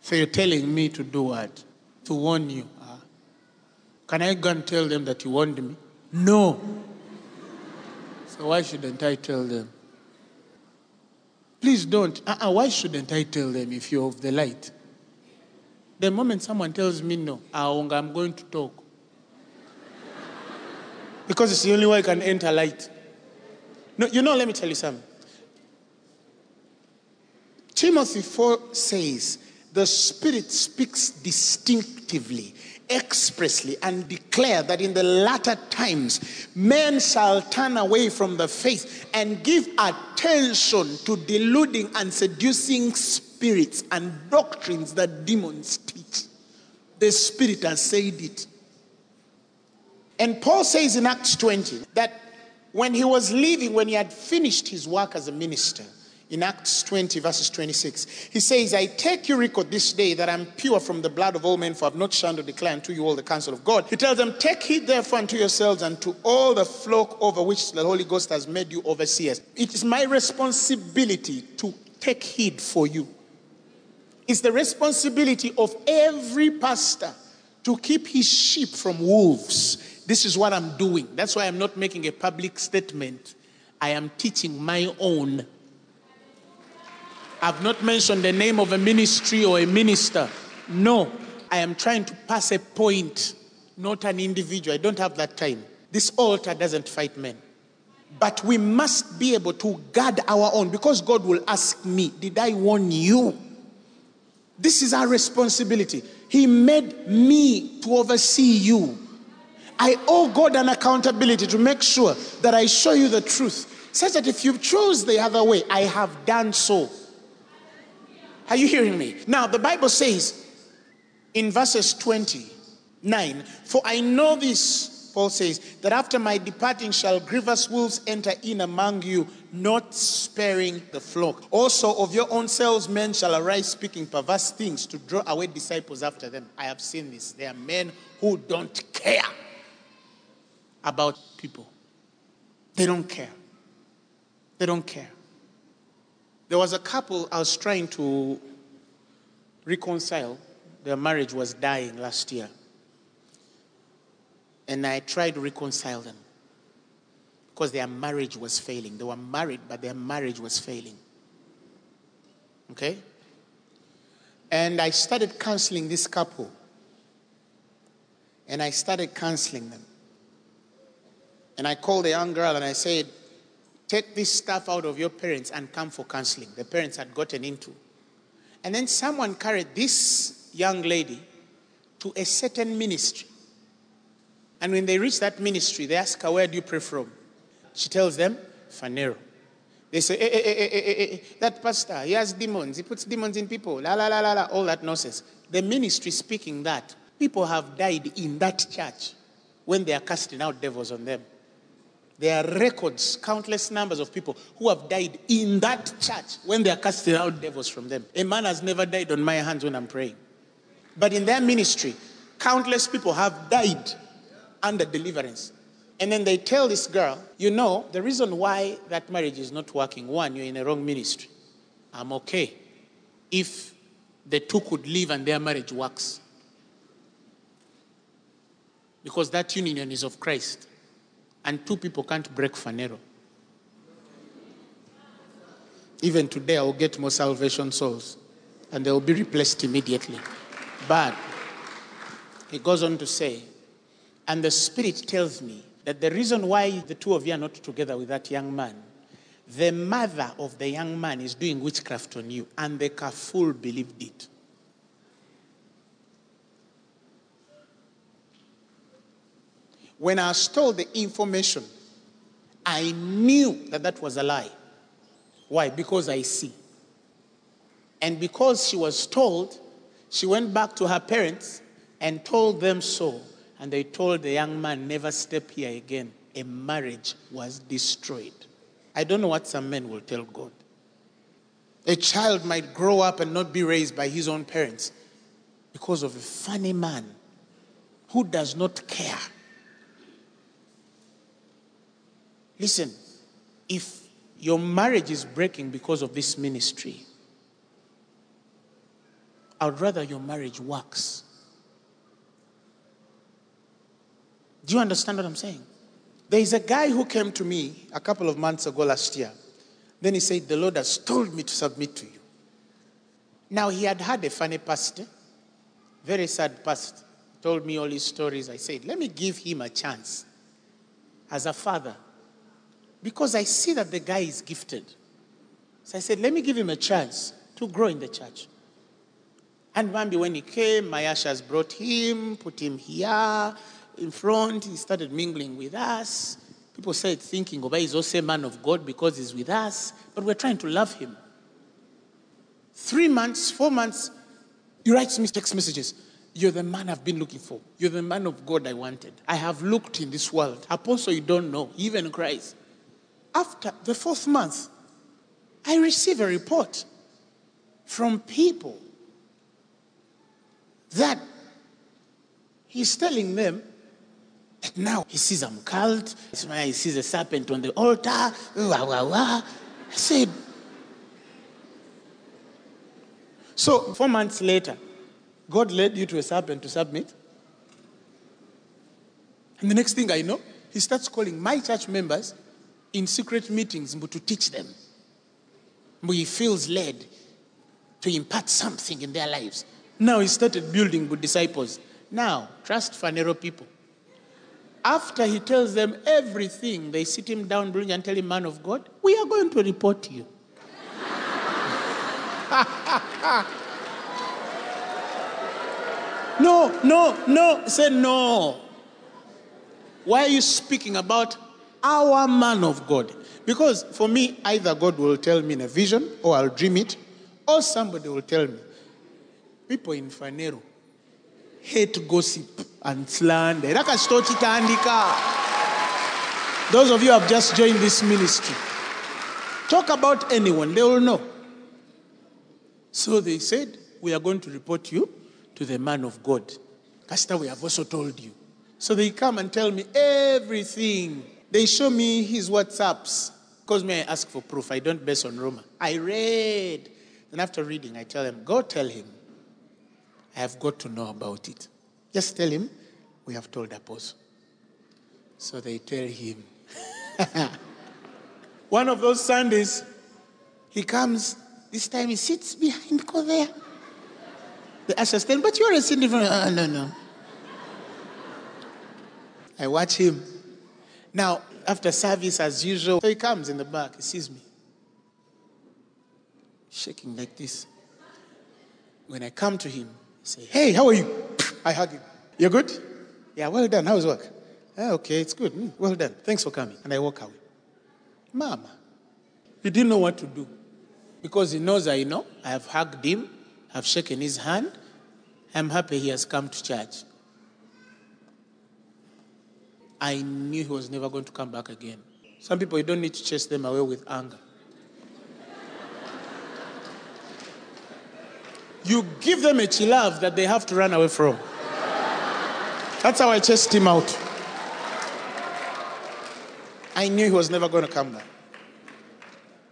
So you're telling me to do what? To warn you. Uh, can I go and tell them that you warned me? No. So why shouldn't I tell them? Please don't. Uh-uh, why shouldn't I tell them if you're of the light? The moment someone tells me no, I'm going to talk. Because it's the only way I can enter light. No, you know, let me tell you something. Timothy 4 says, the Spirit speaks distinctively, expressly, and declare that in the latter times men shall turn away from the faith and give attention to deluding and seducing spirits and doctrines that demons teach. The Spirit has said it. And Paul says in Acts 20 that when he was leaving, when he had finished his work as a minister, in Acts 20, verses 26. He says, I take your record this day that I'm pure from the blood of all men, for I've not shunned to declare unto you all the counsel of God. He tells them, Take heed therefore unto yourselves and to all the flock over which the Holy Ghost has made you overseers. It is my responsibility to take heed for you. It's the responsibility of every pastor to keep his sheep from wolves. This is what I'm doing. That's why I'm not making a public statement. I am teaching my own I've not mentioned the name of a ministry or a minister. No, I am trying to pass a point, not an individual. I don't have that time. This altar doesn't fight men. But we must be able to guard our own because God will ask me, Did I warn you? This is our responsibility. He made me to oversee you. I owe God an accountability to make sure that I show you the truth, such that if you choose the other way, I have done so. Are you hearing me? Now, the Bible says in verses 29, For I know this, Paul says, that after my departing shall grievous wolves enter in among you, not sparing the flock. Also, of your own selves, men shall arise speaking perverse things to draw away disciples after them. I have seen this. There are men who don't care about people, they don't care. They don't care. There was a couple I was trying to reconcile. Their marriage was dying last year. And I tried to reconcile them because their marriage was failing. They were married, but their marriage was failing. Okay? And I started counseling this couple. And I started counseling them. And I called the young girl and I said, Take this stuff out of your parents and come for counseling. The parents had gotten into. And then someone carried this young lady to a certain ministry. And when they reach that ministry, they ask her, Where do you pray from? She tells them, Phaneroo. They say, eh, eh, eh, That pastor, he has demons. He puts demons in people. La, la, la, la, la. All that nonsense. The ministry speaking that. People have died in that church when they are casting out devils on them. There are records, countless numbers of people who have died in that church when they are casting out devils from them. A man has never died on my hands when I'm praying. But in their ministry, countless people have died under deliverance. And then they tell this girl, you know, the reason why that marriage is not working, one, you're in a wrong ministry. I'm okay if the two could live and their marriage works. Because that union is of Christ and two people can't break Phaneroo. Even today, I will get more salvation souls, and they will be replaced immediately. But he goes on to say, and the Spirit tells me that the reason why the two of you are not together with that young man, the mother of the young man is doing witchcraft on you, and the kaful believed it. When I was told the information, I knew that that was a lie. Why? Because I see. And because she was told, she went back to her parents and told them so. And they told the young man, never step here again. A marriage was destroyed. I don't know what some men will tell God. A child might grow up and not be raised by his own parents because of a funny man who does not care. Listen, if your marriage is breaking because of this ministry, I would rather your marriage works. Do you understand what I'm saying? There is a guy who came to me a couple of months ago last year. Then he said, The Lord has told me to submit to you. Now, he had had a funny past, eh? very sad past. Told me all his stories. I said, Let me give him a chance as a father because I see that the guy is gifted. So I said, Let me give him a chance to grow in the church. And maybe when he came, my ushers brought him, put him here in front. He started mingling with us. People said, thinking, Oba is also a man of God because he's with us, but we're trying to love him. Three months, four months, he writes me text messages. You're the man I've been looking for. You're the man of God I wanted. I have looked in this world. Apostle, you don't know, even Christ. After the fourth month, I receive a report from people that he's telling them that now he sees I'm cult, he sees a serpent on the altar. Wah, wah, wah. I said, so four months later, God led you to a serpent to submit. And the next thing I know, he starts calling my church members in secret meetings to teach them. He feels led to impart something in their lives. Now he started building good disciples. Now, trust Phaneroo people. After he tells them everything, they sit him down bring and tell him, Man of God, we are going to report you. no, no, no. Say no. Why are you speaking about our man of God? Because for me, either God will tell me in a vision, or I'll dream it, or somebody will tell me. People in Phaneroo hate gossip and slander. Those of you who have just joined this ministry, talk about anyone, they will know. So they said, We are going to report you to the man of God. Pastor, we have also told you. So they come and tell me everything. They show me his WhatsApps. Because me, I ask for proof? I don't base on rumor. I read. And after reading, I tell them, Go tell him I have got to know about it. Just tell him, we have told Apostle. So they tell him. One of those Sundays, he comes, this time he sits behind there. The usher stand, but you're a sitting in. Uh, no, no. I watch him. Now, after service, as usual, so he comes in the back, he sees me. Shaking like this. When I come to him, I Say, hey, how are you? I hug him. You're good? Yeah, well done. How's work? Ah, okay, it's good. Mm, well done. Thanks for coming. And I walk away. Mama, he didn't know what to do because he knows I know. I have hugged him, I've shaken his hand. I'm happy he has come to church. I knew he was never going to come back again. Some people, you don't need to chase them away with anger. you give them a love that they have to run away from. That's how I chased him out. I knew he was never going to come back.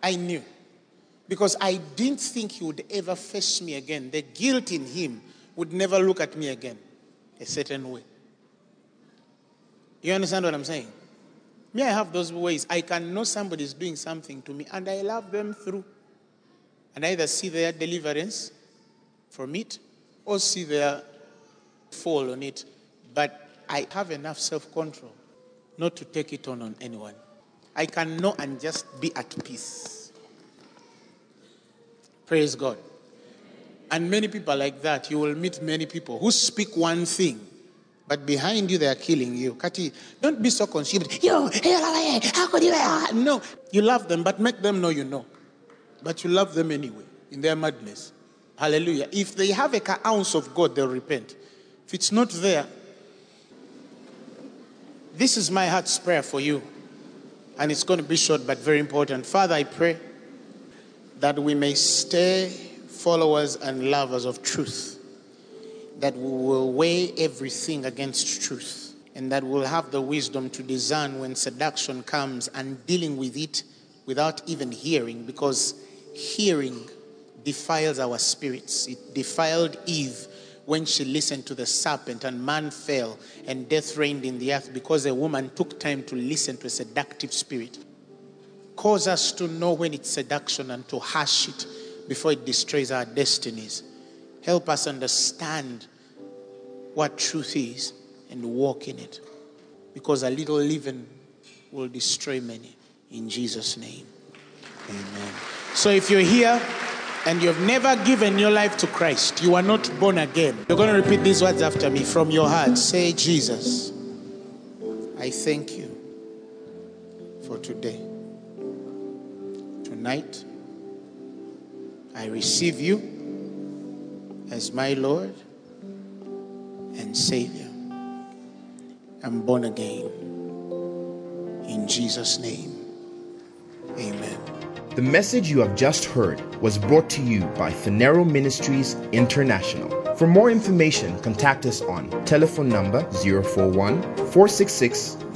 I knew. Because I didn't think he would ever face me again. The guilt in him would never look at me again a certain way. You understand what I'm saying? Me, I have those ways. I can know somebody's doing something to me and I love them through. And I either see their deliverance from it or see their fall on it. But I have enough self control not to take it on on anyone. I can know and just be at peace. Praise God. And many people like that, you will meet many people who speak one thing, but behind you they are killing you. Kati, don't be so consumed. Yo, how could you? No, you love them, but make them know you know. But you love them anyway in their madness. Hallelujah. If they have a ounce of God, they'll repent. If it's not there, this is my heart's prayer for you. And it's going to be short but very important. Father, I pray that we may stay followers and lovers of truth, that we will weigh everything against truth, and that we'll have the wisdom to discern when seduction comes and dealing with it without even hearing, because hearing defiles our spirits. It defiled Eve when she listened to the serpent, and man fell, and death reigned in the earth because a woman took time to listen to a seductive spirit. Cause us to know when it's seduction and to hush it before it destroys our destinies. Help us understand what truth is and walk in it. Because a little leaven will destroy many. In Jesus' name. Amen. So if you're here and you've never given your life to Christ, you are not born again. You're going to repeat these words after me from your heart. Say, Jesus, I thank you for today. Tonight, I receive you as my Lord and Savior. I'm born again. In Jesus' name, amen. The message you have just heard was brought to you by Phaneroo Ministries International. For more information, contact us on telephone number 041 466